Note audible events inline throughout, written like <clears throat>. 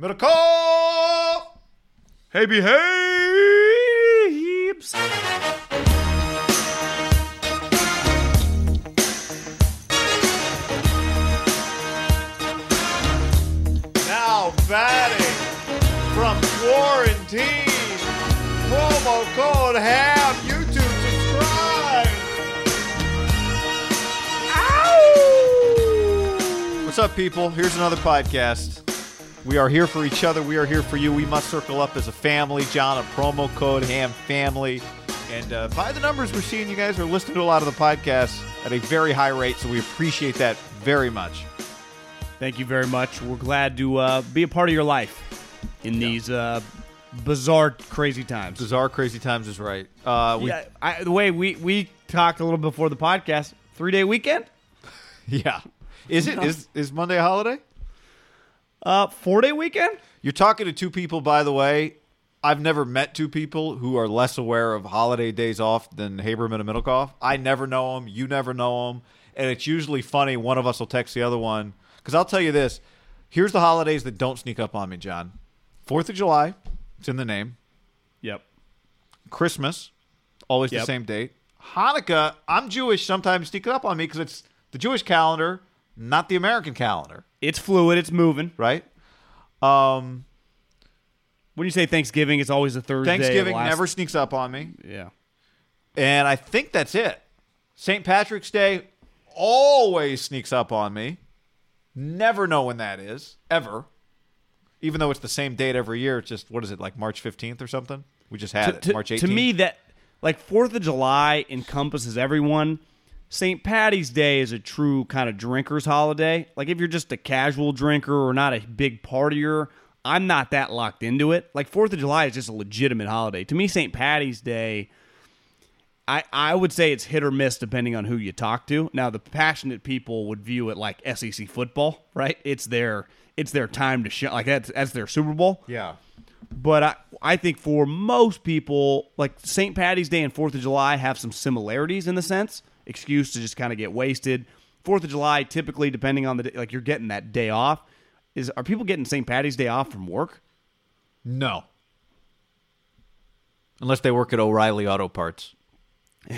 Middlekauff! Hey, behaves! Now batting from quarantine. Promo code HAM. YouTube subscribe. Ow! What's up, people? Here's another podcast. We are here for each other. We are here for you. We must circle up as a family. John, a promo code HAM family. And uh, by the numbers we're seeing, you guys are listening to a lot of the podcasts at a very high rate, so we appreciate that very much. Thank you very much. We're glad to uh, be a part of your life in these uh, bizarre, crazy times. Bizarre, crazy times is right. Uh, we, Yeah, I, the way we, we talked a little before the podcast, three day weekend, <laughs> yeah. Is it is is Monday a holiday? Uh, four day weekend. You're talking to two people, by the way. I've never met two people who are less aware of holiday days off than Haberman and Middlekauff. I never know them. You never know them. And it's usually funny. One of us will text the other one. Because I'll tell you this here's the holidays that don't sneak up on me, John. Fourth of July, it's in the name. Yep. Christmas, always the same date. Hanukkah, I'm Jewish, sometimes sneak up on me because it's the Jewish calendar, not the American calendar, It's fluid. It's moving. right? Um, When you say Thanksgiving, it's always a Thursday. of Thanksgiving last- never sneaks up on me. Yeah. And I think that's it. St. Patrick's Day always sneaks up on me. Never know when that is, ever. Even though it's the same date every year, it's just, what is it, like March 15th or something? We just had it, to, March 18th. to me, that like Fourth of July encompasses everyone. St. Patty's Day is a true kind of drinker's holiday. Like if you're just a casual drinker or not a big partier, I'm not that locked into it. Like Fourth of July is just a legitimate holiday. To me, St. Patty's Day, I I would say it's hit or miss depending on who you talk to. Now the passionate people would view it like SEC football, right? It's their it's their time to show like that's that's their Super Bowl. yeah. But I, I think for most people, like St. Patty's Day and Fourth of July have some similarities in the sense excuse to just kind of get wasted. Fourth of July, typically, depending on the day, like you're getting that day off. Is are people getting St. Patty's Day off from work? No. Unless they work at O'Reilly Auto Parts. <laughs>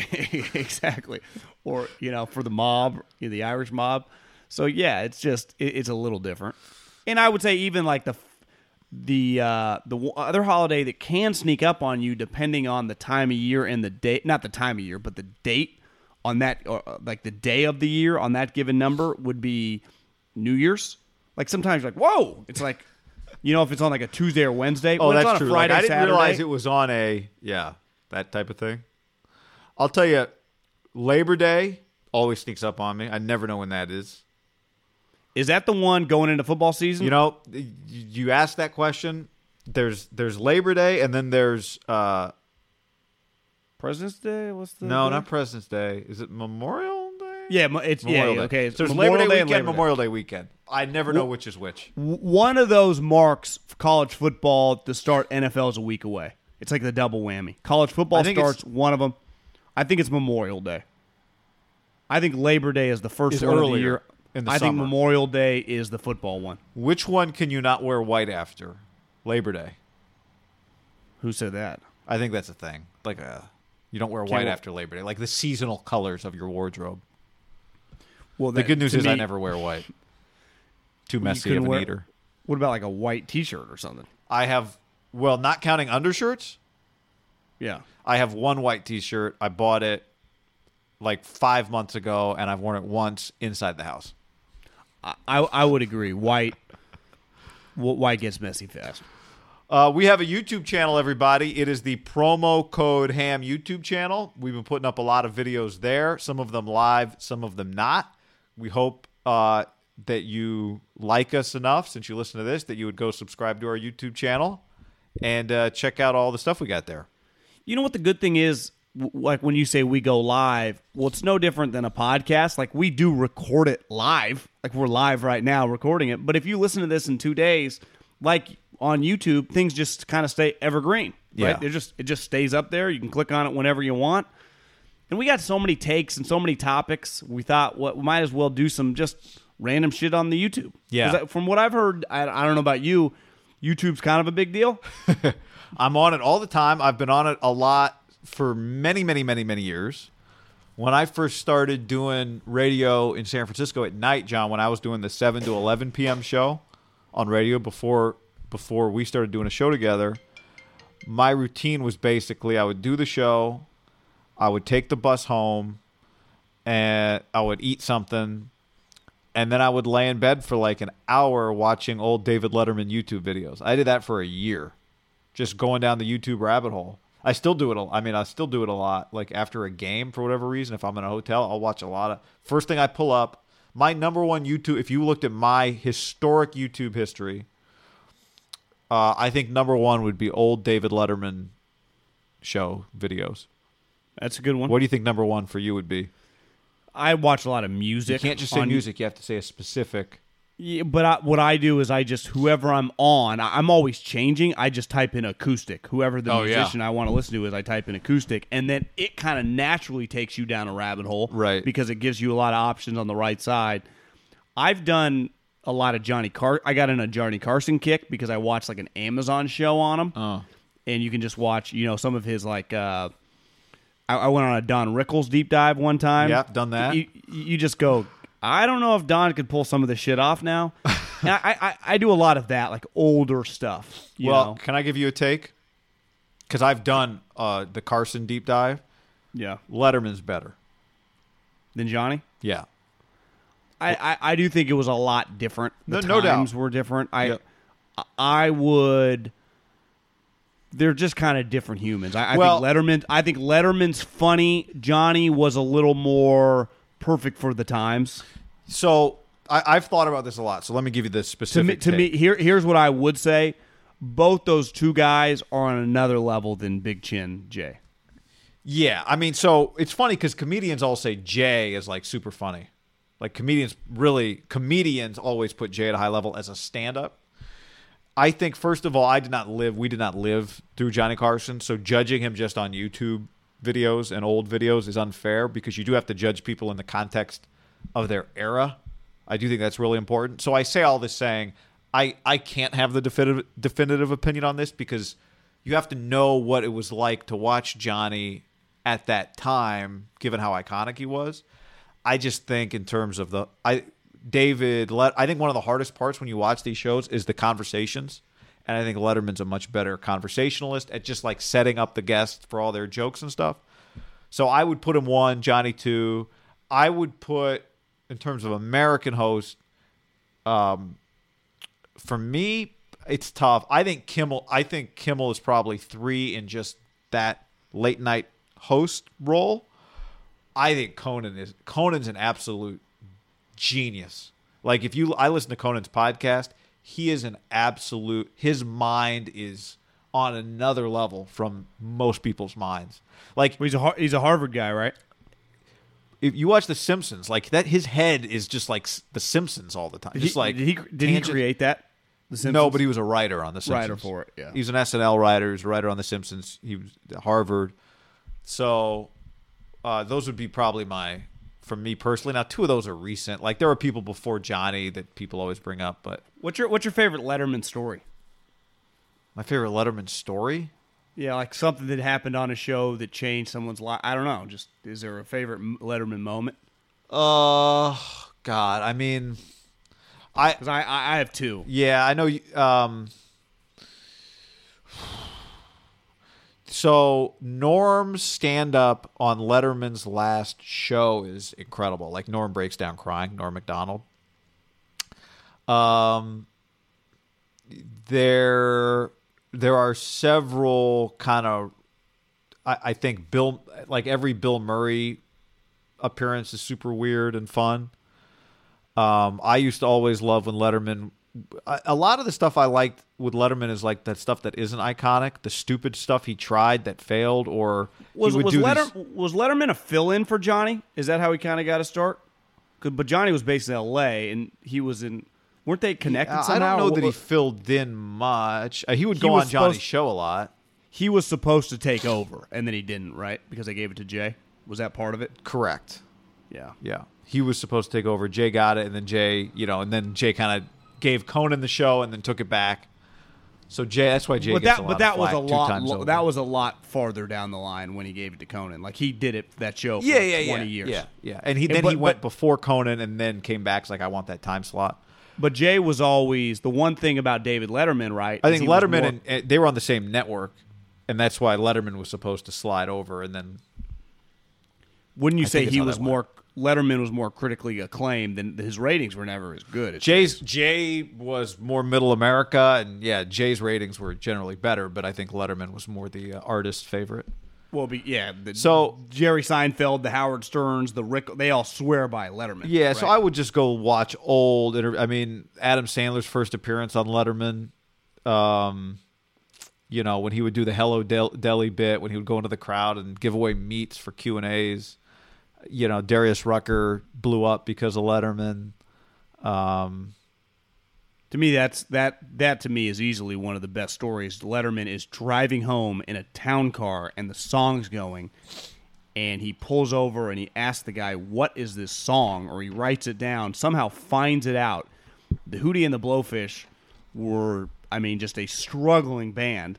exactly, or you know, for the mob, the Irish mob. So yeah, it's just it, it's a little different. And I would say even like the the uh, the other holiday that can sneak up on you depending on the time of year and the date, not the time of year, but the date on that, or uh, like the day of the year on that given number would be New Year's. Like sometimes you're like, whoa, it's like, you know, if it's on like a Tuesday or Wednesday. Oh, that's on true. A Friday, like, I didn't Saturday, realize it was on a yeah that type of thing. I'll tell you, Labor Day always sneaks up on me. I never know when that is. Is that the one going into football season? You know, you asked that question. There's there's Labor Day and then there's uh President's Day. What's the no, day? not President's Day. Is it Memorial Day? Yeah, it's Memorial yeah, Day. okay. So there's Memorial Labor Day and weekend, Labor Memorial Day weekend. I never know which is which. W- One of those marks for college football to start NFL is a week away. It's like the double whammy. College football I think it's- starts one of them. I think it's Memorial Day. I think Labor Day is the first Is one of the earlier year. in the I think. Memorial Day is the football one. Which one can you not wear white after? Labor Day. Who said that? I think that's a thing. Like a, you don't wear white after Labor Day. Like the seasonal colors of your wardrobe. Well, The good news is I never wear white. Too messy of an wear- eater. What about like a white T-shirt or something? I have, well, not counting undershirts. Yeah. I have one white T-shirt. I bought it like five months ago, and I've worn it once inside the house. I, I would agree. White, wh- white gets messy fast. Uh, we have a YouTube channel, everybody. It is the promo code ham YouTube channel. We've been putting up a lot of videos there, some of them live, some of them not. We hope uh, that you like us enough since you listen to this that you would go subscribe to our YouTube channel and uh, check out all the stuff we got there. You know what the good thing is? Like when you say we go live, well, it's no different than a podcast. Like we do record it live, like we're live right now recording it. But if you listen to this in two days, like on YouTube, things just kind of stay evergreen. Yeah. Right? They're just it just stays up there. You can click on it whenever you want. And we got so many takes and so many topics. We thought, what we might as well do some just random shit on the YouTube. Yeah. I- From what I've heard, I, I don't know about you, YouTube's kind of a big deal. <laughs> I'm on it all the time. I've been on it a lot for many, many, many, many years. When I first started doing radio in San Francisco at night, John, when I was doing the 7 to 11 p.m. show on radio before before we started doing a show together, my routine was basically I would do the show, I would take the bus home, and I would eat something, and then I would lay in bed for like an hour watching old David Letterman YouTube videos. I did that for a year just going down the YouTube rabbit hole. I still do it. I mean, I still do it a lot. Like after a game, for whatever reason, if I'm in a hotel, I'll watch a lot of. First thing I pull up, my number one YouTube. If you looked at my historic YouTube history, uh, I think number one would be old David Letterman show videos. That's a good one. What do you think number one for you would be? I watch a lot of music. You can't just say on- music. You have to say a specific. Yeah, but I, what I do is I just whoever I'm on, I- I'm always changing. I just type in acoustic. Whoever the Oh, yeah. musician I want to listen to is, I type in acoustic, and then it kind of naturally takes you down a rabbit hole, Right. Because it gives you a lot of options on the right side. I've done a lot of Johnny Car. I got in a Johnny Carson kick because I watched like an Amazon show on him, Oh. and you can just watch, you know, some of his like. uh I, I went on a Don Rickles deep dive one time. Yep, done that. You, you just go. I don't know if Don could pull some of this shit off now. <laughs> and I, I, I do a lot of that, like older stuff. You well, know? can I give you a take? Because I've done uh, the Carson deep dive. yeah. Letterman's better. Than Johnny. Yeah. I, I, I do think it was a lot different. The No- no doubt. times were different. I Yep. I would. They're just kind of different humans. I, I Well- think Letterman. I think Letterman's funny. Johnny was a little more perfect for the times. So I, I've thought about this a lot. So let me give you this To me, specific. to me, here here's what I would say. Both those two guys are on another level than Big Chin Jay. yeah. I mean, so it's funny because comedians all say Jay is like super funny. Like comedians really, comedians always put Jay at a high level as a stand-up. I think first of all, I did not live. We did not live through Johnny Carson, so judging him just on YouTube videos and old videos is unfair because you do have to judge people in the context of their era. I do think that's really important. So I say all this saying I I can't have the definitive definitive opinion on this because you have to know what it was like to watch Johnny at that time, given how iconic he was. I just think in terms of the I David let I think one of the hardest parts when you watch these shows is the conversations. And I think Letterman's a much better conversationalist at just like setting up the guests for all their jokes and stuff. So I would put him one, Johnny two. I would put in terms of American host, um for me, it's tough. I think Kimmel I think Kimmel is probably three in just that late night host role. I think Conan is Conan's an absolute genius. Like if you I listen to Conan's podcast, he is an absolute his mind is on another level from most people's minds. Like Well, he's a he's a Harvard guy, right? if you watch The Simpsons, like that, his head is just like The Simpsons all the time. Just he, like did he did he create that? No, but he was a writer on The Simpsons. Writer for it, yeah. He was an SNL writer. He was a writer on The Simpsons. He was at Harvard. So uh, those would be probably my, from me personally. Now, two of those are recent. Like there were people before Johnny that people always bring up, but What's your What's your favorite Letterman story? my favorite Letterman story. Yeah, like something that happened on a show that changed someone's life. I don't know. Just is there a favorite Letterman moment? Uh, God, I mean, I Because I, I I have two. Yeah, I know. you- Um, so Norm's stand up on Letterman's last show is incredible. Like Norm breaks down crying. Norm Macdonald. Um, there, there are several kind of. I, I think Bill, like every Bill Murray appearance, is super weird and fun. Um, I used to always love when Letterman. A a lot of the stuff I liked with Letterman is like that stuff that isn't iconic, the stupid stuff he tried that failed, or Was he would was, do Letter, these- was Letterman a fill in for Johnny? Is that how he kind of got to start? but Johnny was based in L.A. and he was in. Weren't they connected somehow? I don't know that he filled in much. Uh, he would go was on Johnny's supposed- show a lot. he was supposed to take over and then he didn't, right? Because they gave it to Jay. Was that part of it? Correct. Yeah. Yeah, he was supposed to take over. Jay got it, and then Jay, you know, and then Jay kind of gave Conan the show, and then took it back. So Jay, that's why Jay. But that but that was a lot lo- that was a lot farther down the line when he gave it to Conan. Like he did it that show for yeah, yeah, 20 yeah, years. yeah, yeah. And he And then he went but- before Conan, and then came back. Like I want that time slot. But Jay was always the one thing about David Letterman, right? I think Letterman more- and, and they were on the same network, and that's why Letterman was supposed to slide over, and then wouldn't you I say he was more Letterman was more critically acclaimed than his ratings were never as good as Jay's Jay was more middle America, and yeah, Jay's ratings were generally better, but I think Letterman was more the uh, artist favorite. Well, be, yeah. The, So- Jerry Seinfeld, the Howard Sterns, the Rick, they all swear by Letterman. Yeah, so? I would just go watch old. Inter- I mean, Adam Sandler's first appearance on Letterman. Um, you know, when he would do the Hello Del- Deli bit, when he would go into the crowd and give away meats for Q and A's. You know, Darius Rucker blew up because of Letterman. Um, To me, that's that that to me is easily one of the best stories. Letterman is driving home in a town car and the song's going, and he pulls over and he asks the guy, "What is this song?" Or he writes it down. Somehow finds it out. The Hootie and the Blowfish were, I mean, just a struggling band.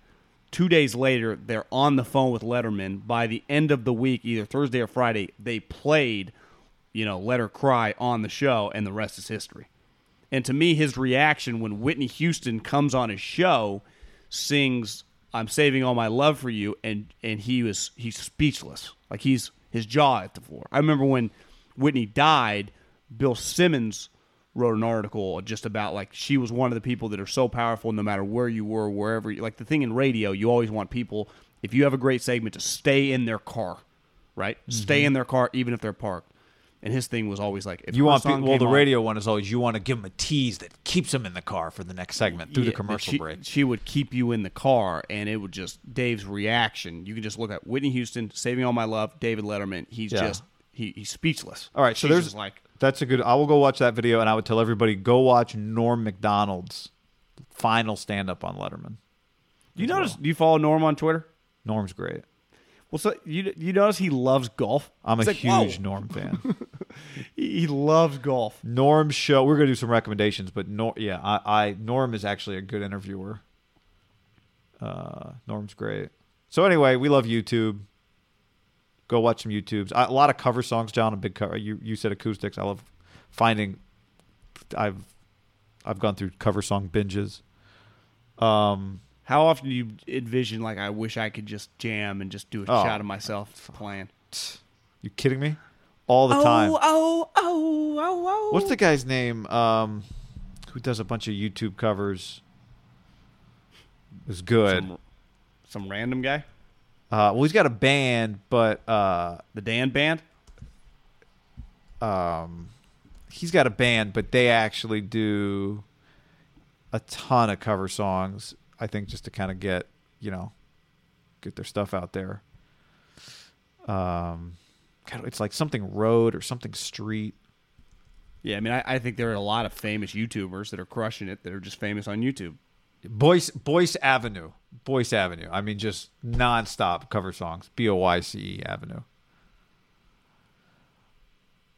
Two days later, they're on the phone with Letterman. By the end of the week, either Thursday or Friday, they played, you know, "Let Her Cry" on the show, and the rest is history. And to me, his reaction when Whitney Houston comes on his show, sings "I'm saving all my love for you," and and he was he's speechless, like he's his jaw at the floor. I remember when Whitney died, Bill Simmons wrote an article just about like she was one of the people that are so powerful no matter where you were, wherever. You, like the thing in radio, you always want people if you have a great segment to stay in their car, right? Mm-hmm. Stay in their car even if they're parked. And his thing was always like, if you want people, well, the on- radio one is always you want to give him a tease that keeps him in the car for the next segment through Yeah, the commercial she, break. She would keep you in the car, and it would just Dave's reaction. You can just look at Whitney Houston, "Saving All My Love," David Letterman. He's Yeah. just he, he's speechless. All right, so She's there's just like that's a good. I will go watch that video, and I would tell everybody go watch Norm Macdonald's final stand up on Letterman. you notice. Do you follow Norm on Twitter? Norm's great. Well, so you you notice he loves golf. I'm a like, huge whoa, Norm fan. <laughs> He, he loves golf. Norm's show. We're gonna do some recommendations, but Norm, yeah, I, I Norm is actually a good interviewer. Uh, Norm's great. So anyway, we love YouTube. Go watch some YouTubes. I, a lot of cover songs, John. A big cover. You you said acoustics. I love finding. I've I've gone through cover song binges. Um, How often do you envision like I wish I could just jam and just do a Oh. shot of myself playing? you kidding me? All the time. Oh oh oh oh oh. What's the guy's name? Um, who does a bunch of YouTube covers? Is good. some, some random guy? Uh, well, he's got a band, but uh, The Dan Band? um, he's got a band, but they actually do a ton of cover songs. I think just to kind of get you know get their stuff out there. Um, God, it's like something road or something street. Yeah, I mean, I, I think there are a lot of famous YouTubers that are crushing it that are just famous on YouTube. Boyce Boyce Avenue. Boyce Avenue. I mean just nonstop cover songs. B O Y C E Avenue.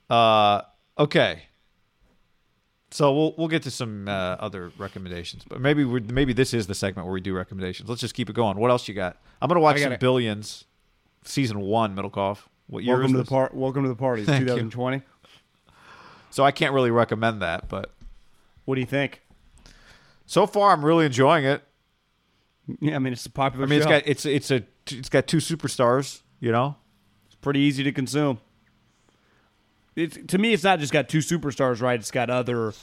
Uh okay. So we'll we'll get to some uh, other recommendations, but maybe we maybe this is the segment where we do recommendations. Let's just keep it going. What else you got? I'm gonna watch some it. Billions, season one, Middlekauff. What year Welcome to the this? part. Welcome to the party. <laughs> Thank you. 2020. So I can't really recommend that, but What do you think? So far I'm really enjoying it. Yeah, I mean, it's a popular. I mean, it's show. got it's it's a it's got two superstars. You know, It's pretty easy to consume. It's to me, it's not just got two superstars, right? It's got other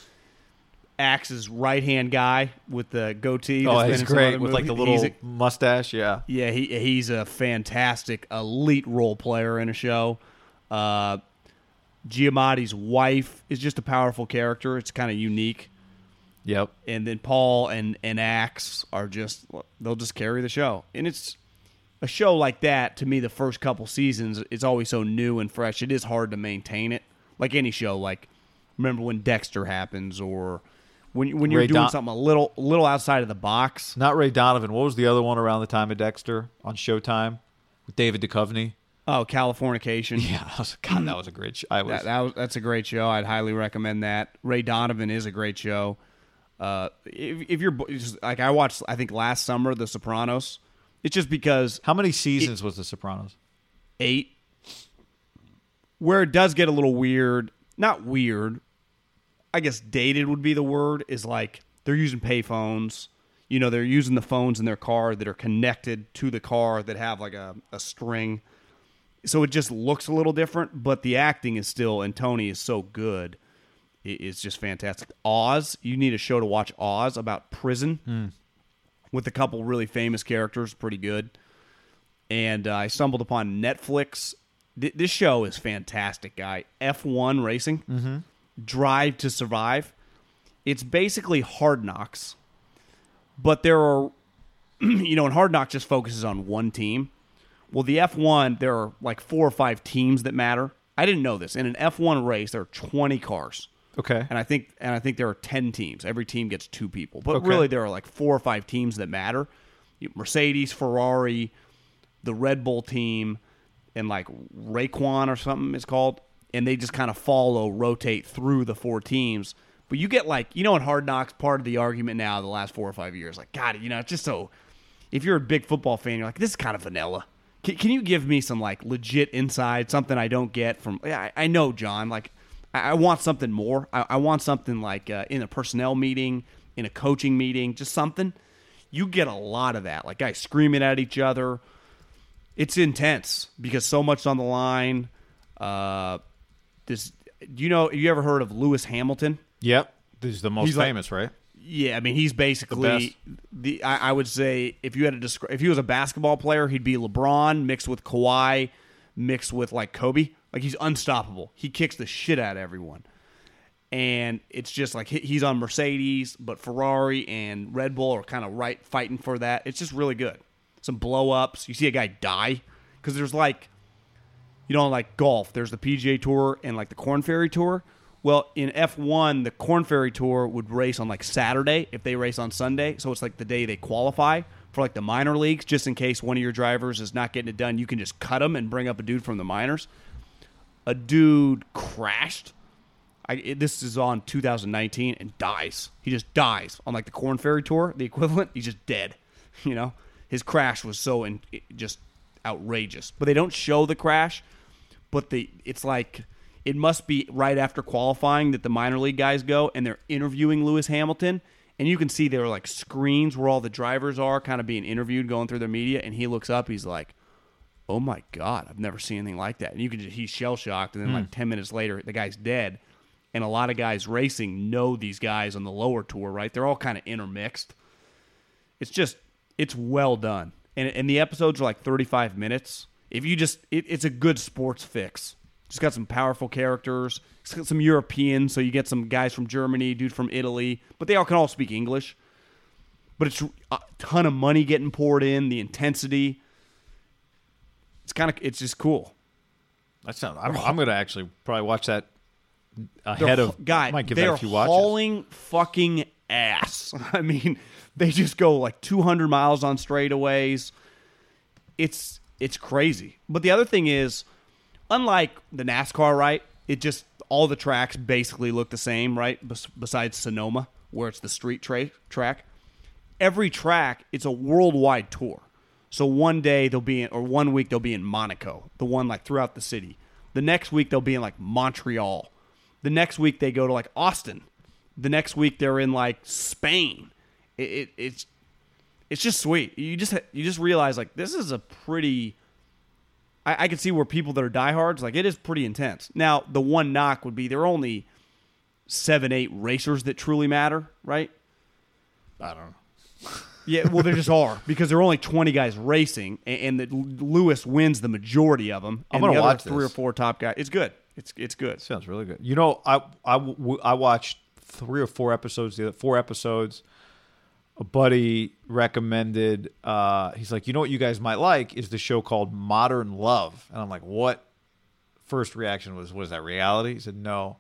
Axe's right hand guy with the goatee. oh, that's been he's great with like the little a- mustache. Yeah, yeah, he he's a fantastic elite role player in a show. Uh, Giamatti's wife is just a powerful character. It's kind of unique. Yep. and then Paul and and Axe are just they'll just carry the show. And it's a show like that to me. The first couple seasons, it's always so new and fresh. It is hard to maintain it, like any show. Like remember when Dexter happens, or when when you're Ray doing Don- something a little little outside of the box. Not Ray Donovan. What was the other one around the time of Dexter on Showtime with David Duchovny? Oh, Californication. <laughs> Yeah, was, God, that was a great show. I was. That, that was that's a great show. I'd highly recommend that. Ray Donovan is a great show. Uh, if, if you're just, like I watched, I think last summer The Sopranos. It's just because How many seasons was The Sopranos? eight, where it does get a little weird. Not weird. I guess dated would be the word. Is like they're using payphones. You know, they're using the phones in their car that are connected to the car that have like a, a string. So it just looks a little different, but the acting is still, and Tony is so good. It's just fantastic. Oz, you need a show to watch Oz about prison with a couple really famous characters, pretty good and uh, I stumbled upon Netflix. Th- this show is fantastic, guy. F1 racing, mm-hmm. Drive to Survive. It's basically Hard Knocks, but there are, <clears throat> you know, and Hard Knocks just focuses on one team. Well, the F1 there are like four or five teams that matter. I didn't know this. In an F1 race, there are 20 cars. Okay. And I think and I think there are 10 teams. Every team gets two people. But Okay. really there are like four or five teams that matter. Mercedes, Ferrari, the Red Bull team, and like Rayquan or something it's called. And they just kind of follow, rotate through the four teams. But you get like, you know, in Hard Knocks, part of the argument now the last four or five years, like, God, you know, it's just so. If you're a big football fan, you're like, this is kind of vanilla. Can, can you give me some like legit inside, something I don't get from? Yeah, I, I know, John. Like, I, I want something more. I, I want something like uh, in a personnel meeting, in a coaching meeting, just something. You get a lot of that, like guys screaming at each other. It's intense because so much on the line. Uh, this, do you know? You ever heard of Lewis Hamilton? Yep. he's the most He's like- famous, right? Yeah, I mean he's basically the. I, I would say if you had to describe, if he was a basketball player, he'd be LeBron mixed with Kawhi, mixed with like Kobe. Like he's unstoppable. He kicks the shit out of everyone, and it's just like he's on Mercedes, but Ferrari and Red Bull are kind of right fighting for that. It's just really good. Some blow ups. You see a guy die because there's like you know, like golf, there's the PGA Tour and like the Corn Ferry Tour. Well, in F1, the Corn Ferry Tour would race on like Saturday if they race on Sunday. So it's like the day they qualify for like the minor leagues, just in case one of your drivers is not getting it done. You can just cut them and bring up a dude from the minors. A dude crashed. I, it- this is on 2019 and dies. He just dies on like the Corn Ferry Tour, the equivalent. He's just dead. <laughs> You know, his crash was so it- just outrageous. But they don't show the crash. But the it's like it must be right after qualifying that the minor league guys go and they're interviewing Lewis Hamilton. And you can see there are like screens where all the drivers are kind of being interviewed, going through their media. And he looks up, he's like, oh my god i've never seen anything like that. And you can just he's shell shocked and then like hmm. 10 minutes later the guy's dead. And a lot of guys racing know these guys on the lower tour right? They're all kind of intermixed. It's just it's well done. And, and the episodes are like 35 minutes. If you just it, it's a good sports fix. Just got some powerful characters. It's got some europeans so you get some guys from germany dude from italy but they all can all speak english. But it's a ton of money getting poured in the intensity it's kind of it's just cool That sounds. I'm, I'm going to actually probably watch that ahead They're- of. guy. might give they're that a few watches. hauling fucking ass. <laughs> I mean, they just go like 200 miles on straightaways. It's it's crazy. But the other thing is, unlike the NASCAR, right? It just all the tracks basically look the same, right? Bes- besides Sonoma, where it's the street tra- track. Every track, it's a worldwide tour. So one day they'll be in, or one week they'll be in Monaco, the one like throughout the city. The next week they'll be in like Montreal. The next week they go to like Austin. The next week they're in like Spain. It, it, it's it's just sweet. You just you just realize like this is a pretty. I, I can see where people that are diehards like it is pretty intense. Now the one knock would be there are only seven eight racers that truly matter, right? I don't know. <laughs> Yeah, well, there just <laughs> are because there are only twenty guys racing, and, and that Lewis wins the majority of them. I'm gonna the watch three this. or four top guys. It's good. It's it's good. Sounds really good. You know, I I w- I watched three or four episodes. The other four episodes. A buddy recommended. Uh, he's like, you know what you guys might like is the show called Modern Love, and I'm like, what? First reaction was, was that reality? He said, no.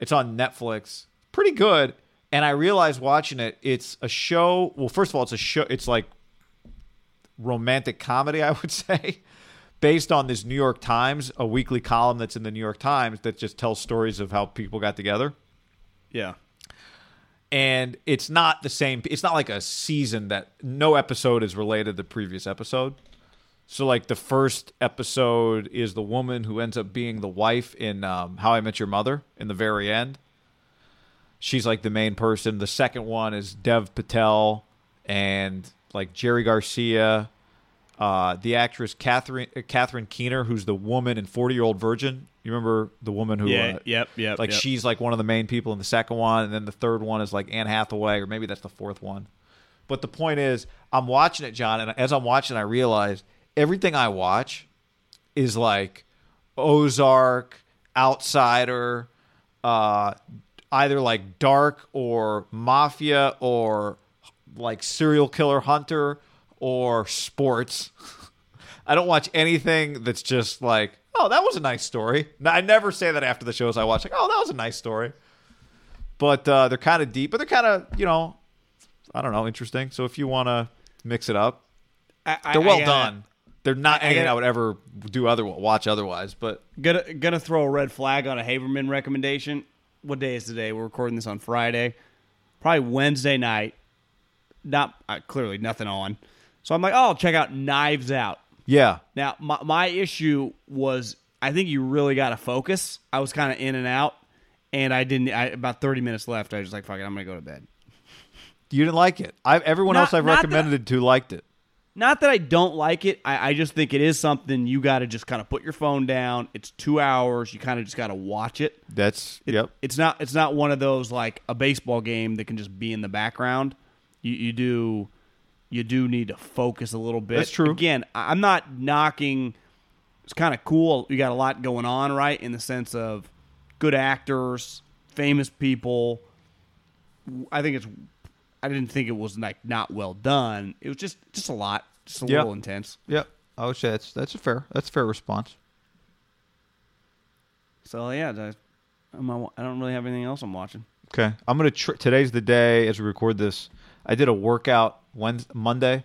It's on Netflix. Pretty good. And I realized watching it, it's a show. Well, first of all, it's a show. It's like romantic comedy, <laughs> I would say, based on this New York Times, a weekly column that's in the New York Times that just tells stories of how people got together. Yeah. And it's not the same. It's not like a season that no episode is related to the previous episode. So, like the first episode is the woman who ends up being the wife in um, How I Met Your Mother in the very end. She's like the main person. The second one is Dev Patel and like Jerry Garcia, uh, the actress Catherine uh, Catherine Keener, who's the woman in Forty Year Old Virgin. You remember the woman who? Yeah, uh, yep, yep, Like yep. she's like one of the main people in the second one, and then the third one is like Anne Hathaway, or maybe that's the fourth one. But the point is, I'm watching it, John, and as I'm watching, I realize everything I watch is like Ozark, Outsider, uh, either like dark or mafia or like serial killer hunter or sports. <laughs> I don't watch anything that's just like, oh, that was a nice story. I never say that after the shows I watch. Like, oh, that was a nice story. But uh, they're kind of deep, but they're kind of, you know, I don't know, interesting. So if you want to mix it up, I, I- they're well I gotta- done. They're not anything I would ever do other watch otherwise. But Gonna gonna throw a red flag on a Haberman recommendation. What day is today? We're recording this on Friday, probably Wednesday night. Not uh, clearly nothing on, so I'm like, oh, I'll check out Knives Out. yeah, Now my my issue was I think you really got to focus. I was kind of in and out, and I didn't. I, about 30 minutes left. I was just like, fuck it, I'm gonna go to bed. you didn't like it. I, everyone Not- else I've that- recommended it to liked it. Not that I don't like it. I, I just think it is something you got to just kind of put your phone down. It's two hours. You kind of just got to watch it. That's It- yep. It's not. It's not one of those like a baseball game that can just be in the background. You, you do. You do need to focus a little bit. That's true. Again, I'm not knocking. It's kind of cool. You got a lot going on, right? In the sense of good actors, famous people. I think it's. I didn't think it was like not well done. It was just just a lot, just a Yeah. little intense. Yep. I would say that's that's a fair that's a fair response. So yeah, I, I'm, I don't really have anything else I'm watching. Okay, I'm gonna. Tr- today's the day as we record this. I did a workout Wednesday, Monday.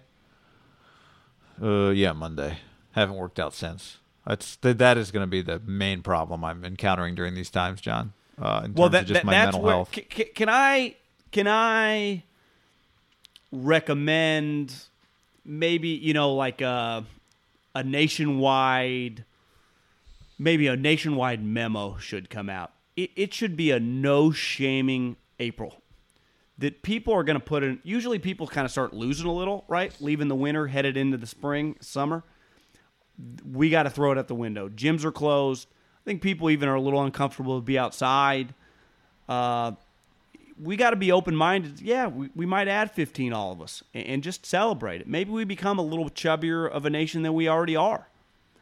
Uh, yeah, Monday. Haven't worked out since. That's th- that is going to be the main problem I'm encountering during these times, John. Uh, in terms of just my that's mental where, health. c- c- Can I can I recommend maybe you know like a a nationwide maybe a nationwide memo should come out. It, it should be a no shaming April. That people are going to put in. Usually, people kind of start losing a little, right? Leaving the winter, headed into the spring, summer we got to throw it out the window. Gyms are closed. I think people even are a little uncomfortable to be outside. Uh, we got to be open minded. Yeah, we, we might add 15, all of us, and, and just celebrate it. Maybe we become a little chubbier of a nation than we already are.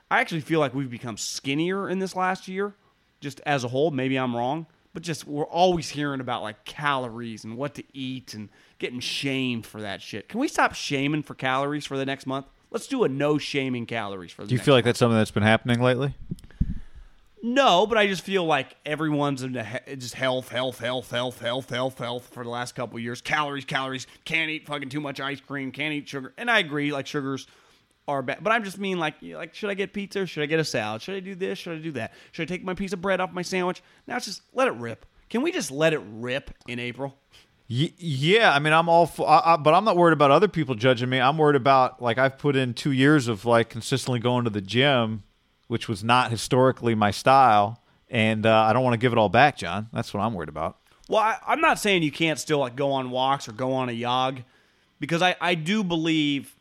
I actually feel like we've become skinnier in this last year, just as a whole. Maybe I'm wrong, but just we're always hearing about like calories and what to eat and getting shamed for that shit. Can we stop shaming for calories for the next month? Let's do a no shaming calories for the Do you feel like that's something that's been happening lately? No, but I just feel like everyone's into he- just health, health, health, health, health, health, health for the last couple years. Calories, calories. Can't eat fucking too much ice cream. Can't eat sugar. And I agree, like sugars are bad. But I'm just mean like, like, should I get pizza? Should I get a salad? Should I do this? Should I do that? Should I take my piece of bread off my sandwich? Now it's just let it rip. Can we just let it rip in April? Yeah, I mean, I'm all, for, I, I, but I'm not worried about other people judging me. I'm worried about like I've put in two years of like consistently going to the gym, which was not historically my style, and uh, I don't want to give it all back, John. That's what I'm worried about. Well, I, I'm not saying you can't still like go on walks or go on a jog, because I, I do believe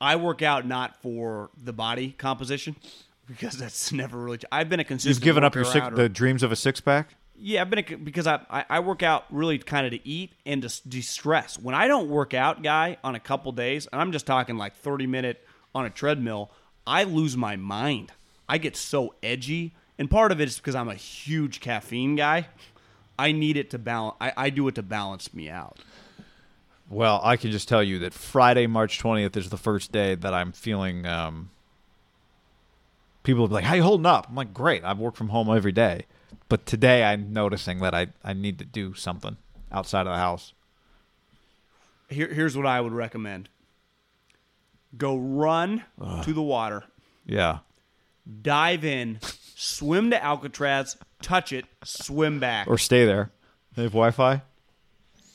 I work out not for the body composition, <laughs> because that's never really. I've been a consistent. You've given up your six, the dreams of a six pack. Yeah, I've been a, because I, I I work out really kind of to eat and to de-stress. When I don't work out, guy, on a couple days, and I'm just talking like 30 minute on a treadmill, I lose my mind. I get so edgy, and part of it is because I'm a huge caffeine guy. I need it to balance. I, I do it to balance me out. Well, I can just tell you that Friday, March 20th is the first day that I'm feeling. Um, people will be like, "How you holding up?" I'm like, "Great. I've worked from home every day." But today, I'm noticing that I, I need to do something outside of the house. Here, here's what I would recommend: go run to the water, Yeah. Dive in, swim to Alcatraz, touch it, swim back. Or stay there. They have Wi-Fi. Do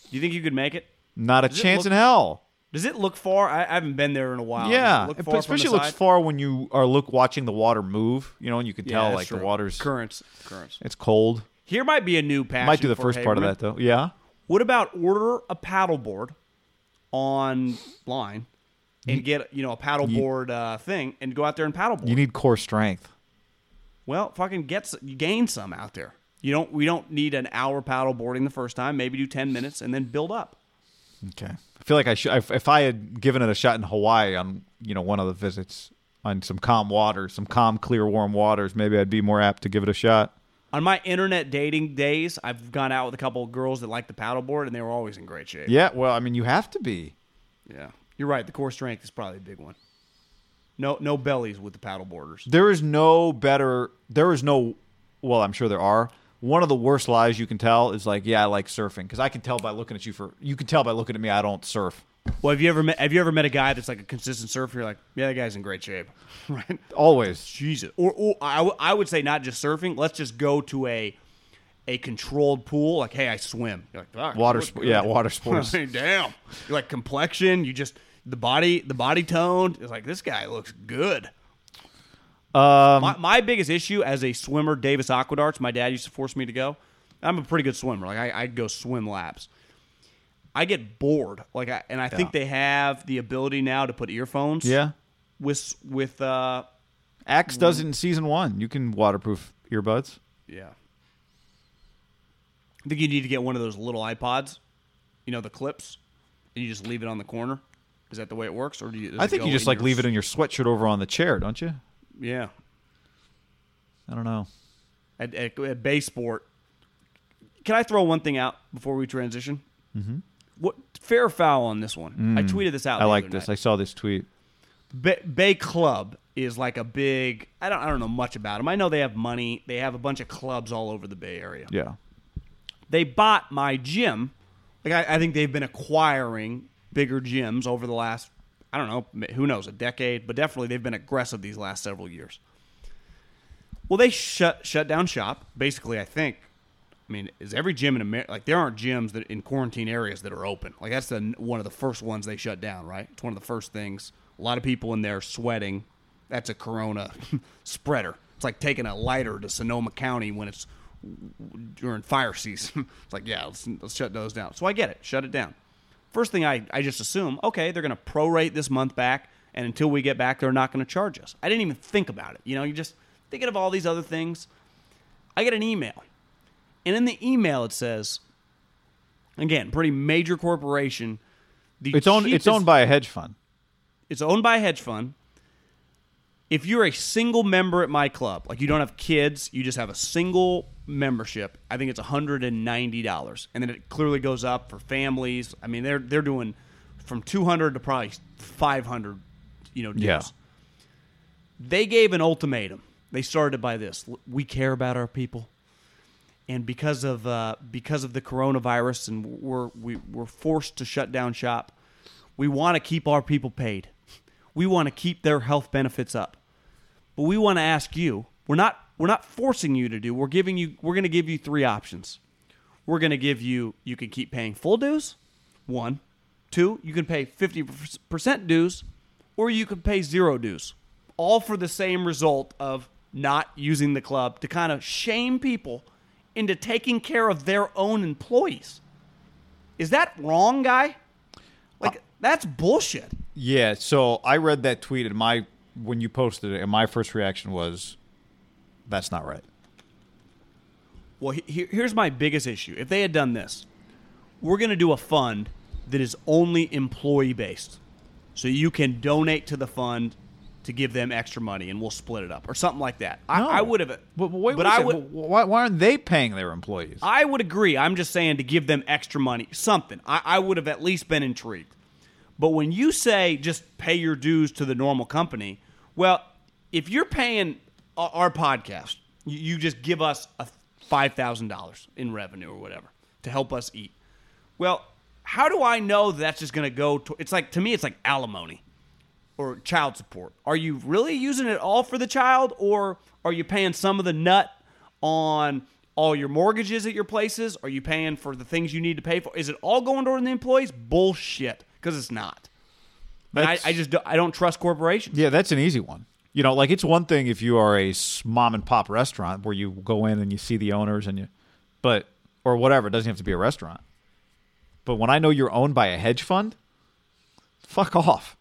you think you could make it? Not a Does it chance look- in hell. Does it look far? I, I haven't been there in a while. Does yeah, it look It- far from especially the looks side? far when you are look watching the water move. You know, and you can Yeah, tell that's like the water's currents. Currents. it's cold. Here might be a new passion. Might do the for first part of Haberman. that though. Yeah. What about order a paddleboard online and get you know a paddleboard uh, thing and go out there and paddleboard? You need core strength. well, fucking get s- you gain some out there. You don't. We don't need an hour paddleboarding the first time. Maybe do ten minutes and then build up. Okay. I feel like I should. If, if I had given it a shot in Hawaii on you know one of the visits on some calm waters, some calm, clear, warm waters, maybe I'd be more apt to give it a shot. On my internet dating days, I've gone out with a couple of girls that like the paddleboard, and they were always in great shape. Yeah. Well, I mean, you have to be. Yeah, you're right. The core strength is probably a big one. No, no bellies with the paddle paddleboarders. There is no better. There is no. Well, I'm sure there are. One of the worst lies you can tell is like, yeah, I like surfing because I can tell by looking at you for. You can tell by looking at me, I don't surf. Well, have you ever met? Have you ever met a guy that's like a consistent surfer? You're like, yeah, that guy's in great shape, <laughs> right? Always. Jesus. Or, or I, w- I would say not just surfing. Let's just go to a a controlled pool. Like, hey, I swim. You're like, "Fuck, you Water sp- yeah, water sports. I <laughs> mean, Damn. You're like complexion. You just the body the body tone. It's like this guy looks good. Um, My, my biggest issue as a swimmer, Davis Aquadarts, my dad used to force me to go. I'm a pretty good swimmer. Like I, I'd go swim laps. I get bored. Like, I, and I think they have the ability now to put earphones. yeah. With with uh, Axe does it in season one. You can waterproof earbuds. yeah. I think you need to get one of those little iPods. You know the clips, and you just leave it on the corner. Is that the way it works, or do you? I think you just like your leave it in your sweatshirt over on the chair, don't you? Yeah. I don't know. At, at, at Bay Sport, can I throw one thing out before we transition? Mm-hmm. What fair foul on this one? I tweeted this out. Mm. I like this. night. I saw this tweet. Bay, Bay Club is like a big. I don't. I don't know much about them. I know they have money. They have a bunch of clubs all over the Bay Area. Yeah. They bought my gym. Like I, I think they've been acquiring bigger gyms over the last. I don't know. Who knows? A decade, but definitely they've been aggressive these last several years. Well, they shut shut down shop. Basically, I think. I mean, is every gym in America like there aren't gyms that in quarantine areas that are open? Like that's the one of the first ones they shut down, right? It's one of the first things. A lot of people in there sweating. That's a corona <laughs> spreader. It's like taking a lighter to Sonoma County when it's during fire <laughs> season. it's like, yeah, let's, let's shut those down. So I get it. Shut it down. First thing I, I just assume, okay, they're going to prorate this month back, and until we get back, they're not going to charge us. I didn't even think about it. You know, you're just thinking of all these other things. I get an email, and in the email it says, again, pretty major corporation. The It's owned. It's owned by a hedge fund. it's owned by a hedge fund. If you're a single member at my club, like you don't have kids, you just have a single membership. I think it's $190, and then it clearly goes up for families. I mean, they're they're doing from 200 to probably 500, you know, deals. Yeah. They gave an ultimatum. They started by this: we care about our people, and because of uh, because of the coronavirus, and we're we, we're forced to shut down shop. We want to keep our people paid. We want to keep their health benefits up, but we want to ask you. We're not we're not forcing you to do. We're giving you. We're going to give you three options. We're going to give you. You can keep paying full dues. One, two. You can pay fifty percent dues, or you can pay zero dues. All for the same result of not using the club to kind of shame people into taking care of their own employees. Is that wrong, guy? Like uh, that's bullshit. Yeah, so I read that tweet and my when you posted it, and my first reaction was, "That's not right." Well, he- here's my biggest issue. If they had done this, we're going to do a fund that is only employee based. So you can donate to the fund to give them extra money and we'll split it up or something like that. I, No. I would have But, but wait, but wait a I would Why, why aren't they paying their employees? I would agree. I'm just saying to give them extra money, something. I, I would have at least been intrigued. But when you say just pay your dues to the normal company, well, if you're paying our, podcast, you, just give us a five thousand dollars in revenue or whatever to help us eat. Well, how do I know that that's just going to go to? It's like to me, it's like alimony or child support. Are you really using it all for the child, or are you paying some of the nut on all your mortgages at your places? Are you paying for the things you need to pay for? Is it all going toward the employees? Bullshit, because it's not. And I, I just don't, I don't trust corporations. Yeah, that's an easy one. You know, like it's one thing if you are a mom and pop restaurant where you go in and you see the owners and you, but or whatever. It doesn't have to be a restaurant. But when I know you're owned by a hedge fund, fuck off.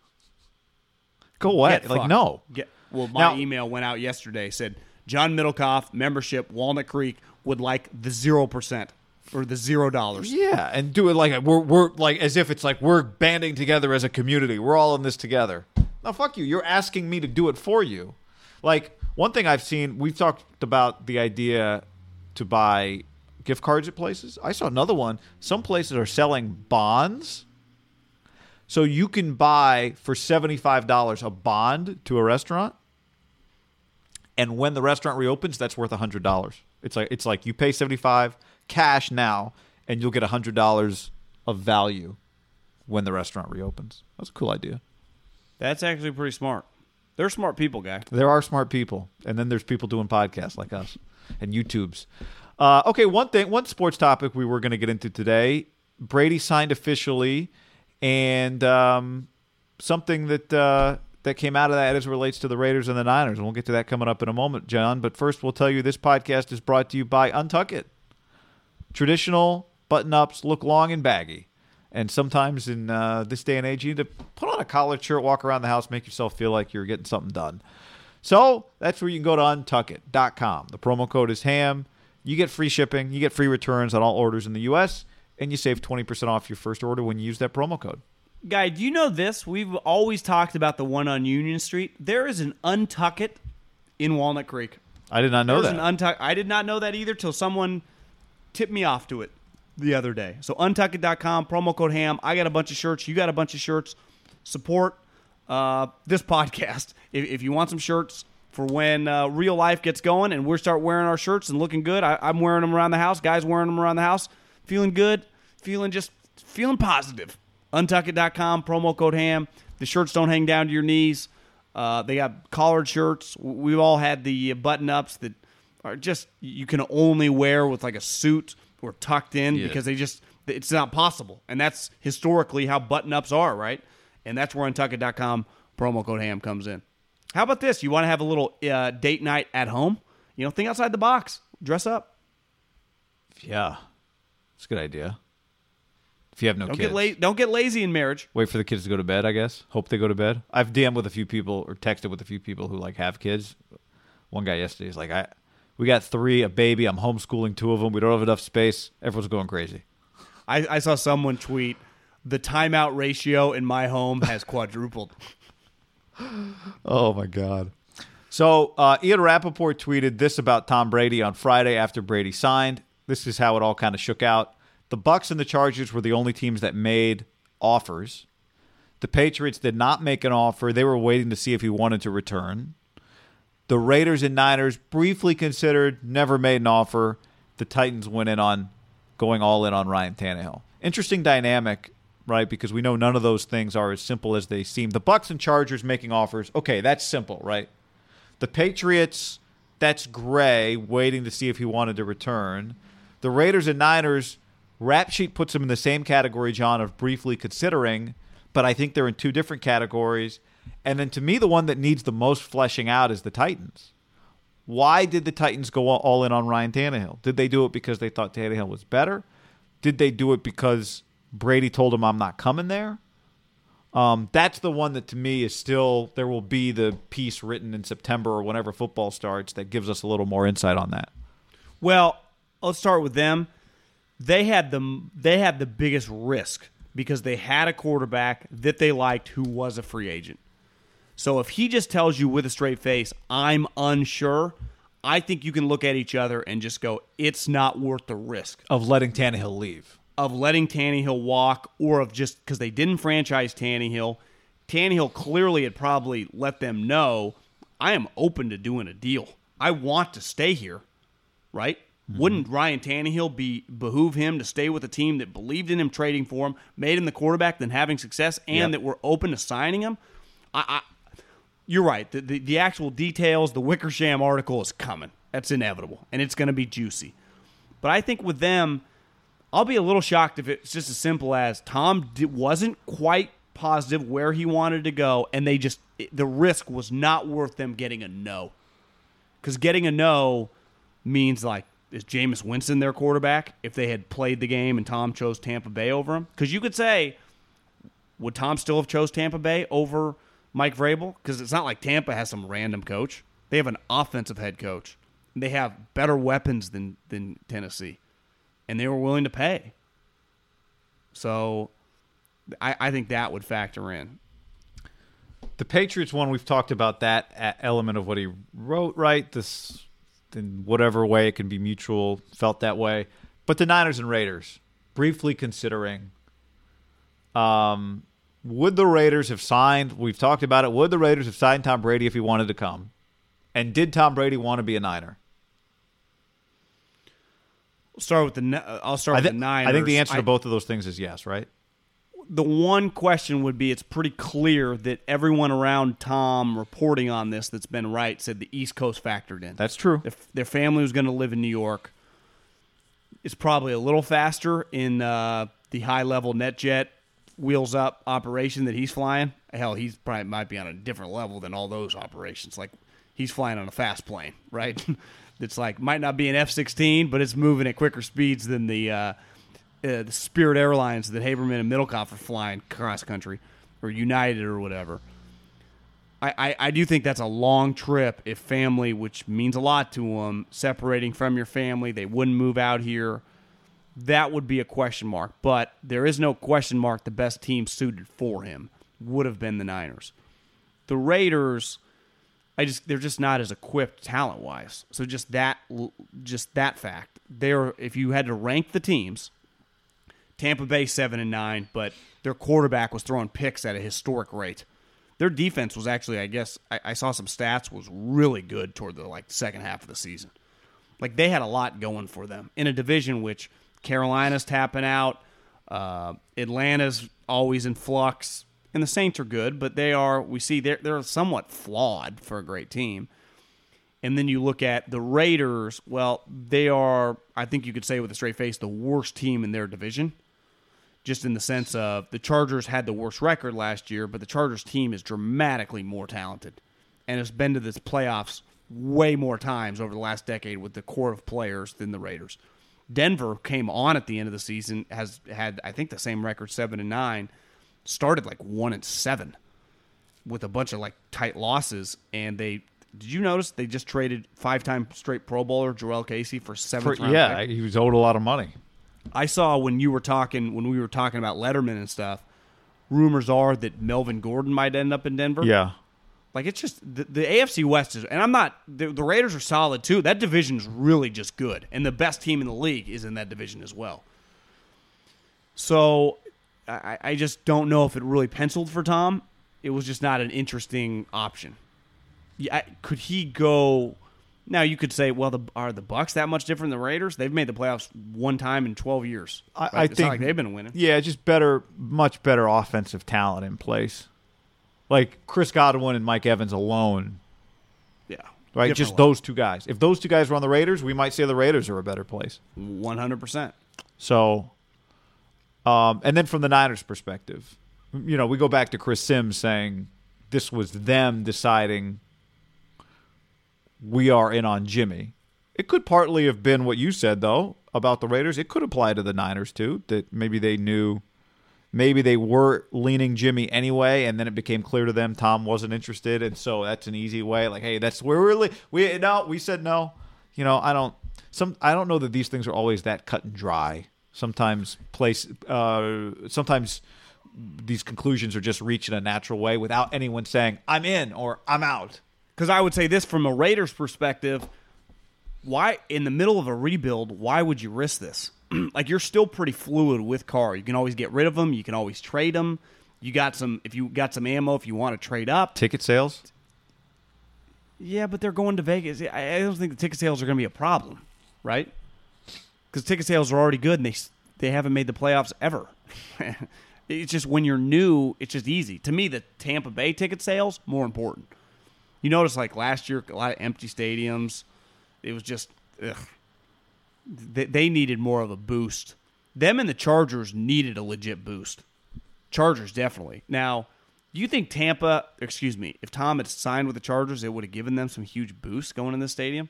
Go away. Like no. Get, well, my Now- email went out yesterday. Said John Middlekauff membership Walnut Creek would like the zero percent or the zero dollars. Yeah, and do it like we're we're like as if it's like we're banding together as a community. We're all in this together. No, fuck you. You're asking me to do it for you. Like one thing I've seen, we've talked about the idea to buy gift cards at places. I saw another one. Some places are selling bonds. So you can buy for $75 a bond to a restaurant. And when the restaurant reopens, that's worth $100. It's like it's like you pay 75 cash now and you'll get $100 of value when the restaurant reopens. That's a cool idea. That's actually pretty smart. They're smart people, guy. There are smart people, and then there's people doing podcasts like us and YouTubes. Uh, okay, one thing, one sports topic we were going to get into today. Brady signed officially, and um, something that uh, that came out of that as it relates to the Raiders and the Niners, and we'll get to that coming up in a moment, John. But first, we'll tell you this podcast is brought to you by Untuck It. Traditional button ups look long and baggy. And sometimes in uh, this day and age, you need to put on a collared shirt, walk around the house, make yourself feel like you're getting something done. So that's where you can go to untuckit.com. The promo code is HAM. You get free shipping, you get free returns on all orders in the U.S., and you save 20% off your first order when you use that promo code. Guy, do you know this? We've always talked about the one on Union Street. There is an Untuck It in Walnut Creek. I did not know There's that. an Untuck. I did not know that either till someone tipped me off to it the other day. So untuckit.com, promo code HAM. I got a bunch of shirts. You got a bunch of shirts. Support uh, this <laughs> podcast. If, if you want some shirts for when uh, real life gets going and we start wearing our shirts and looking good, I, I'm wearing them around the house. Guys wearing them around the house. Feeling good. Feeling just feeling positive. Untuckit.com, promo code HAM. The shirts don't hang down to your knees. Uh, they got collared shirts. We've all had the button ups that are just you can only wear with like a suit or tucked in Yeah. because they just it's not possible. And that's historically how button ups are, right? And that's where untuckit.com promo code ham comes in. How about this? You want to have a little uh, date night at home? You know, think outside the box. Dress up. yeah, it's a good idea. If you have no Don't kids. get la- don't get lazy in marriage. Wait for the kids to go to bed, I guess. Hope they go to bed. I've DM'd with a few people or texted with a few people who like have kids. One guy yesterday is like, I we got three, a baby, I'm homeschooling two of them, we don't have enough space. Everyone's going crazy. I, I saw someone tweet the timeout ratio in my home has quadrupled. <laughs> Oh my God. So uh, Ian Rapoport tweeted this about Tom Brady on Friday after Brady signed. This is how it all kind of shook out. The Bucks and the Chargers were the only teams that made offers. The Patriots did not make an offer. They were waiting to see if he wanted to return. The Raiders and Niners briefly considered, never made an offer. The Titans went in on going all in on Ryan Tannehill. Interesting dynamic, right? Because we know none of those things are as simple as they seem. The Bucks and Chargers making offers, okay, that's simple, right? The Patriots, that's gray, waiting to see if he wanted to return. The Raiders and Niners, rap sheet puts them in the same category, John, of briefly considering, but I think they're in two different categories. And then to me, the one that needs the most fleshing out is the Titans. Why did the Titans go all in on Ryan Tannehill? Did they do it because they thought Tannehill was better? Did they do it because Brady told him I'm not coming there? Um, that's the one that to me is still there will be the piece written in September or whenever football starts that gives us a little more insight on that. Well, let's start with them. They had the they had the biggest risk because they had a quarterback that they liked who was a free agent. So if he just tells you with a straight face, I'm unsure, I think you can look at each other and just go, it's not worth the risk of letting Tannehill leave. Of letting Tannehill walk or of just because they didn't franchise Tannehill. Tannehill clearly had probably let them know, I am open to doing a deal. I want to stay here, right? Mm-hmm. Wouldn't Ryan Tannehill be behoove him to stay with a team that believed in him, trading for him, made him the quarterback, then having success, and yep. that were open to signing him? I, you're right. The, the, the actual details, the Wickersham article is coming. That's inevitable, and it's going to be juicy. But I think with them, I'll be a little shocked if it's just as simple as Tom wasn't quite positive where he wanted to go, and they just the risk was not worth them getting a no. Because getting a no means like is Jameis Winston their quarterback if they had played the game and Tom chose Tampa Bay over him? Because you could say, would Tom still have chose Tampa Bay over Mike Vrabel because it's not like Tampa has some random coach. They have an offensive head coach. They have better weapons than than Tennessee, and they were willing to pay. So, I, I think that would factor in. The Patriots one, we've talked about that element of what he wrote, right? This, in whatever way it can be mutual, felt that way. But the Niners and Raiders, briefly considering, um, would the Raiders have signed? We've talked about it. Would the Raiders have signed Tom Brady if he wanted to come? And did Tom Brady want to be a Niner? We'll start with the. Uh, I'll start th- with the Niners. I think the answer to both of those things is yes. Right. The one question would be: It's pretty clear that everyone around Tom reporting on this that's been right said the East Coast factored in. That's true. Their, their family was going to live in New York. It's probably a little faster in uh, the high level NetJet wheels up operation that he's flying, hell, he's probably might be on a different level than all those operations. Like he's flying on a fast plane, right? <laughs> it's like might not be an F sixteen, but it's moving at quicker speeds than the uh, uh, the Spirit Airlines that Haberman and Middlekauff are flying cross country, or United or whatever. I, I, I do think that's a long trip if family, which means a lot to them, separating from your family, they wouldn't move out here that would be a question mark. But there is no question mark the best team suited for him would have been the Niners. The Raiders, I just they're just not as equipped talent wise. So just that just that fact. They're if you had to rank the teams, Tampa Bay seven and nine, but their quarterback was throwing picks at a historic rate. Their defense was actually, I guess, I, I saw some stats was really good toward the like second half of the season. Like they had a lot going for them in a division which Carolina's tapping out. Uh, Atlanta's always in flux, and the Saints are good, but they are. We see they're they're somewhat flawed for a great team. And then you look at the Raiders. Well, they are. I think you could say with a straight face the worst team in their division. Just in the sense of the Chargers had the worst record last year, but the Chargers team is dramatically more talented and has been to this playoffs way more times over the last decade with the core of players than the Raiders. Denver came on at the end of the season, has had I think the same record seven and nine, started like one and seven, with a bunch of like tight losses, and they. Did you notice they just traded five-time straight Pro Bowler Jurrell Casey for seven? Yeah, pick? he was owed a lot of money. I saw when you were talking when we were talking about Letterman and stuff. Rumors are that Melvin Gordon might end up in Denver. Yeah, like it's just the, the AFC West is, and I'm not. The, the Raiders are solid too. That division is really just good, and the best team in the league is in that division as well. So, I, I just don't know if it really penciled for Tom. It was just not an interesting option. Yeah, could he go? Now you could say, well, the, are the Bucks that much different than the Raiders? They've made the playoffs one time in twelve years. I, right? I It's not think like they've been winning. Yeah, just better, much better offensive talent in place. Like Chris Godwin and Mike Evans alone, Yeah, right? Just those two guys. If those two guys were on the Raiders, we might say the Raiders are a better place. one hundred percent. So, um, and then from the Niners' perspective, you know, we go back to Chris Sims saying this was them deciding we are in on Jimmy. It could partly have been what you said though about the Raiders. It could apply to the Niners too. That maybe they knew, maybe they were leaning Jimmy anyway, and then it became clear to them Tom wasn't interested, and so that's an easy way. Like, hey, that's where we're li- we no, we said no. You know, I don't some I don't know that these things are always that cut and dry. Sometimes place uh sometimes these conclusions are just reached in a natural way without anyone saying I'm in or I'm out. Because I would say this from a Raiders perspective, why in the middle of a rebuild, why would you risk this? <clears throat> like you're still pretty fluid with Carr. You can always get rid of him. You can always trade him. You got some if you got some ammo if you want to trade up. Ticket sales? Yeah, but they're going to Vegas. I I don't think the ticket sales are going to be a problem, right? Because ticket sales are already good, and they they haven't made the playoffs ever. <laughs> it's just when you're new, it's just easy. To me, the Tampa Bay ticket sales more important. You notice like last year, a lot of empty stadiums. It was just ugh. They, needed more of a boost. Them and the Chargers needed a legit boost. Chargers definitely. Now, do you think Tampa, excuse me, if Tom had signed with the Chargers, it would have given them some huge boost going in the stadium?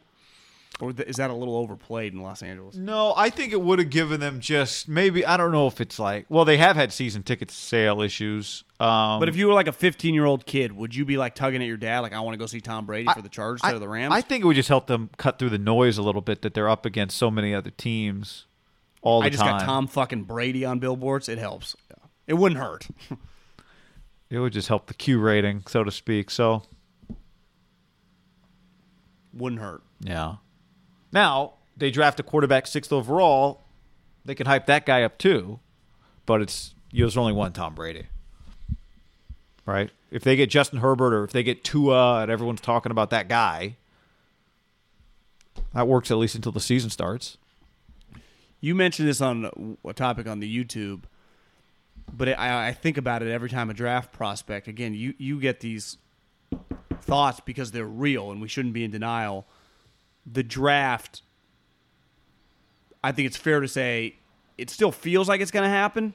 Or th- is that a little overplayed in Los Angeles? No, I think it would have given them just maybe I don't know if it's like well they have had season ticket sale issues. Um, But if you were like a 15 year old kid, would you be like tugging at your dad, like, I want to go see Tom Brady for the Chargers instead of the Rams? I think it would just help them cut through the noise a little bit that they're up against so many other teams all the I just time. got Tom fucking Brady on billboards. It helps. It wouldn't hurt. <laughs> It would just help the Q rating, so to speak. So wouldn't hurt. yeah. Now they draft a quarterback sixth overall. They can hype that guy up too, but it's you know, there's only one Tom Brady, right? If they get Justin Herbert or if they get Tua and everyone's talking about that guy, that works at least until the season starts. You mentioned this on a topic on the YouTube, but I, I think about it every time a draft prospect. Again, you you get these thoughts because they're real, and we shouldn't be in denial. The draft, I think it's fair to say, it still feels like it's going to happen,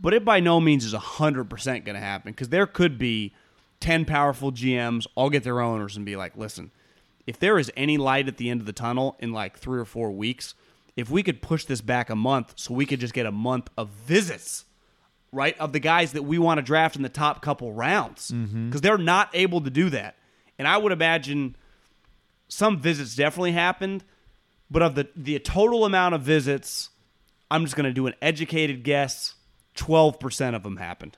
but it by no means is hundred percent going to happen because there could be ten powerful GMs all get their owners and be like, listen, if there is any light at the end of the tunnel in like three or four weeks, if we could push this back a month so we could just get a month of visits, right, of the guys that we want to draft in the top couple rounds, mm-hmm. because they're not able to do that. And I would imagine some visits definitely happened, but of the, the total amount of visits, I'm just going to do an educated guess 12% of them happened.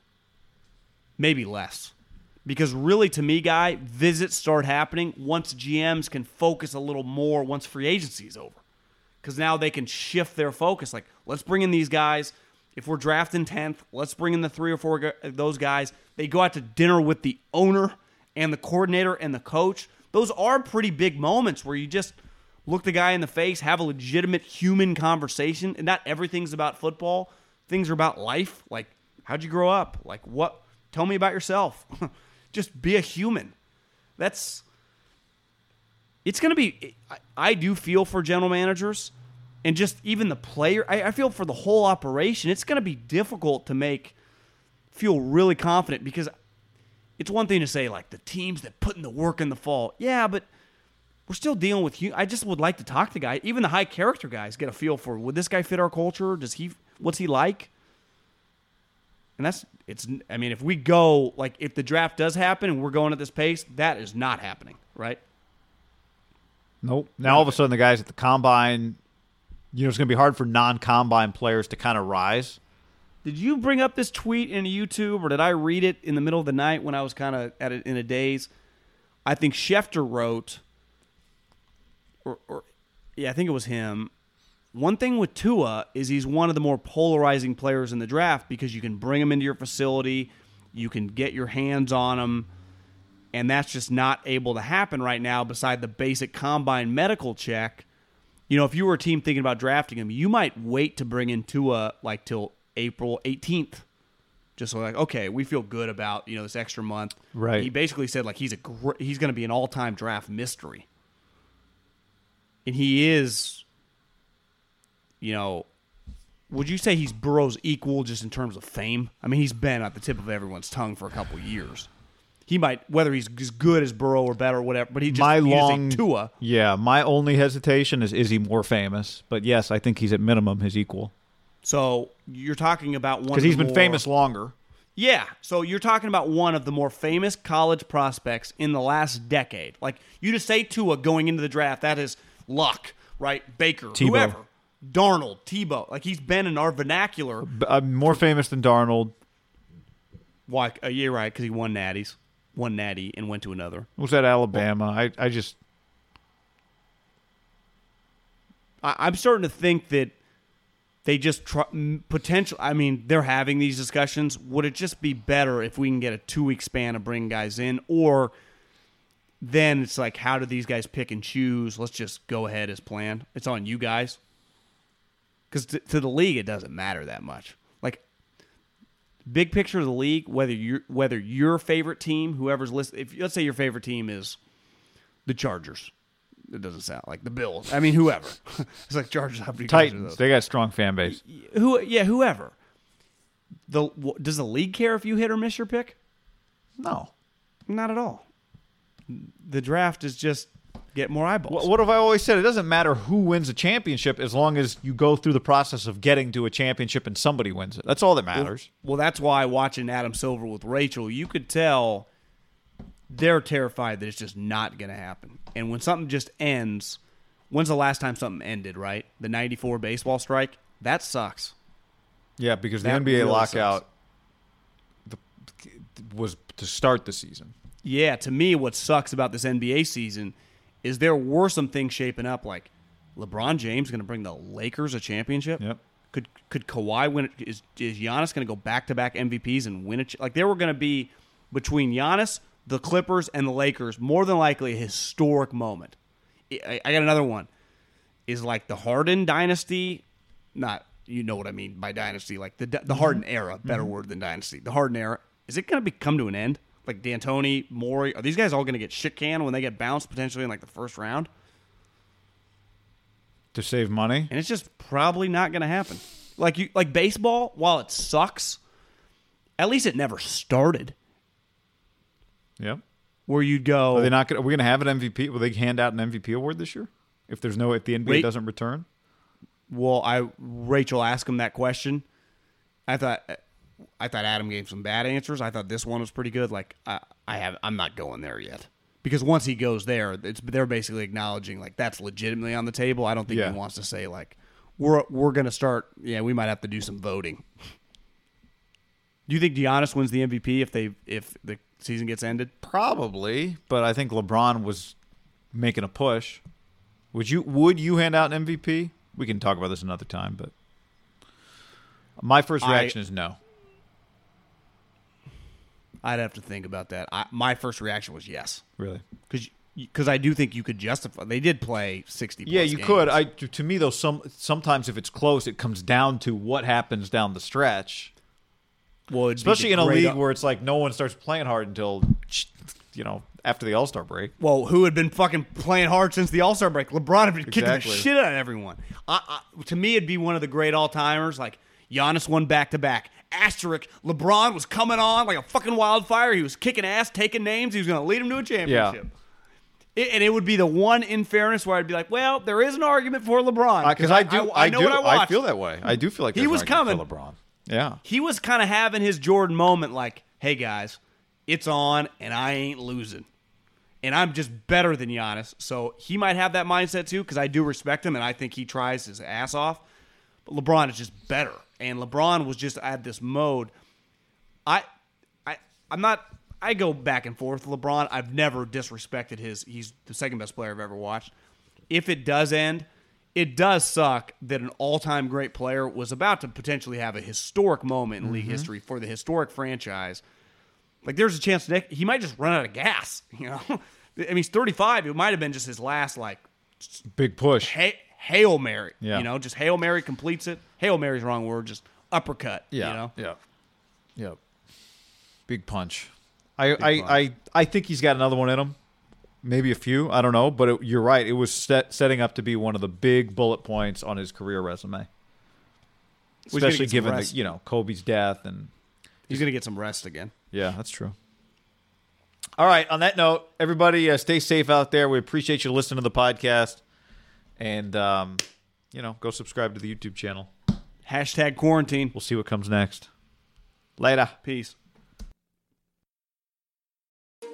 Maybe less. Because really, to me, guy, visits start happening once GMs can focus a little more once free agency is over. Because now they can shift their focus. Like, let's bring in these guys. If we're drafting 10th, let's bring in the three or four those guys. They go out to dinner with the owner and the coordinator and the coach. Those are pretty big moments where you just look the guy in the face, have a legitimate human conversation. And not everything's about football, things are about life. Like, how'd you grow up? Like, what? Tell me about yourself. <laughs> just be a human. That's it's going to be I, I do feel for general managers and just even the player I, I feel for the whole operation it's going to be difficult to make feel really confident because it's one thing to say like the teams that put in the work in the fall yeah but we're still dealing with i just would like to talk to guys even the high character guys get a feel for would this guy fit our culture does he what's he like and that's it's i mean if we go like if the draft does happen and we're going at this pace that is not happening right Nope. Now all of a sudden the guys at the combine, you know, it's going to be hard for non-combine players to kind of rise. Did you bring up this tweet in YouTube, or did I read it in the middle of the night when I was kind of at it in a daze? I think Schefter wrote, or, or yeah, I think it was him. One thing with Tua is he's one of the more polarizing players in the draft because you can bring him into your facility, you can get your hands on him, and that's just not able to happen right now. Beside the basic combine medical check, you know, if you were a team thinking about drafting him, you might wait to bring in Tua like till April 18th. Just so like, okay, we feel good about you know this extra month. Right. He basically said like he's a gr- he's going to be an all time draft mystery, and he is. You know, would you say he's Burrow's equal just in terms of fame? I mean, he's been at the tip of everyone's tongue for a couple years. He might, whether he's as good as Burrow or better or whatever, but he just my he is a long Tua. Yeah, my only hesitation is is he more famous? But yes, I think he's at minimum his equal So you're talking about one because he's been more- famous longer. Yeah. So you're talking about one of the more famous college prospects in the last decade. Like you just say Tua going into the draft, that is luck, right? Baker, Tebow. whoever, Darnold, Tebow. Like he's been in our vernacular. B- uh, more famous than Darnold. Why? Uh, you're right because he won natties, one natty, and went to another. Was that Alabama? I I just I, I'm starting to think that they just try, potential. I mean, they're having these discussions. Would it just be better if we can get a two week span of bringing guys in, or then it's like, how do these guys pick and choose? Let's just go ahead as planned. It's on you guys. Because to, to the league, it doesn't matter that much. Like big picture of the league, whether you whether your favorite team, whoever's list, if let's say your favorite team is the Chargers. It doesn't sound like the Bills. I mean, whoever. <laughs> it's like Chargers. How many guys are Titans. those? They got a strong fan base. Who? Yeah, whoever. The wh- does the league care if you hit or miss your pick? No. Not at all. The draft is just get more eyeballs. What, what have I always said? It doesn't matter who wins a championship as long as you go through the process of getting to a championship and somebody wins it. That's all that matters. Well, that's why watching Adam Silver with Rachel, you could tell they're terrified that it's just not going to happen. And when something just ends, when's the last time something ended, right? The 94 baseball strike? That sucks. Yeah, because the NBA really lockout the, was to start the season. Yeah, to me, what sucks about this NBA season is there were some things shaping up, like LeBron James going to bring the Lakers a championship. Yep. Could could Kawhi win? it? Is is Giannis going to go back to back MVPs and win it? Like there were going to be between Giannis, the Clippers, and the Lakers more than likely a historic moment. I, I got another one. Is like the Harden dynasty, not you know what I mean by dynasty, like the the mm-hmm. Harden era, better mm-hmm. word than dynasty. The Harden era is it going to be come to an end? Like D'Antoni, Morey, are these guys all going to get shit canned when they get bounced potentially in like the first round? To save money? and it's just probably not going to happen. Like you, like baseball, while it sucks, at least it never started. Yep. Where you'd go, Are they not going? Are we going to have an MVP? Will they hand out an MVP award this year? If there's no, if the NBA Wait. doesn't return, well, I Rachel asked him that question. I thought, I thought Adam gave some bad answers. I thought this one was pretty good. Like I, I have, I'm not going there yet because once he goes there, it's they're basically acknowledging like that's legitimately on the table. I don't think Yeah. he wants to say like we're we're going to start. Yeah, we might have to do some voting. Do you think Giannis wins the MVP if they if the season gets ended? probably. But I think LeBron was making a push. Would you? Would you hand out an MVP? We can talk about this another time. But my first I- reaction is no. I'd have to think about that. I, my first reaction was yes, Really? because because I do think you could justify. They did play sixty. Yeah, you games. could. I to me though, some sometimes if it's close, it comes down to what happens down the stretch. Well, it'd Especially the in a great- league where it's like no one starts playing hard until you know after the All Star break. Well, who had been fucking playing hard since the All Star break? LeBron had been kicking the shit out of everyone. I, I, to me, it'd be one of the great all timers. Like Giannis won back to back. Asterisk: LeBron was coming on like a fucking wildfire. He was kicking ass, taking names. He was going to lead him to a championship. It, and it would be the one in fairness where I'd be like, well, there is an argument for LeBron uh, Because I, do, I, I, know do, what I watched. feel that way. I do feel like He was an coming. for LeBron. Yeah, he was kind of having his Jordan moment like, hey guys, it's on and I ain't losing. And I'm just better than Giannis. So he might have that mindset too because I do respect him and I think he tries his ass off. But LeBron is just better. And LeBron was just at this mode. I I I'm not I go back and forth with LeBron. I've never disrespected his he's the second best player I've ever watched. If it does end, it does suck that an all-time great player was about to potentially have a historic moment in league mm-hmm. history for the historic franchise. Like there's a chance Nick he might just run out of gas. <laughs> You know, I mean he's 35. It might have been just his last like Big push. ha- hail mary. Yeah. You know, just hail mary completes it. Hail mary's wrong word. Just uppercut. Yeah. You know. Yeah. Yep. Big punch. I I, punch. I I think he's got another one in him. Maybe a few. I don't know, but it, you're right. It was set, setting up to be one of the big bullet points on his career resume. He's Especially given the, you know Kobe's death and He's gonna get some rest again. yeah, that's true. All right. On that note, everybody, uh, stay safe out there. We appreciate you listening to the podcast, and um, you know, go subscribe to the YouTube channel. Hashtag quarantine. We'll see what comes next. Later. Peace.